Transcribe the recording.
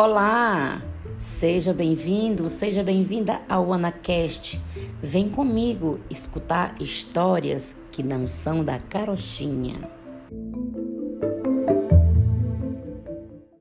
Olá! Seja bem-vindo, seja bem-vinda ao AnaCast. Vem comigo escutar histórias que não são da carochinha.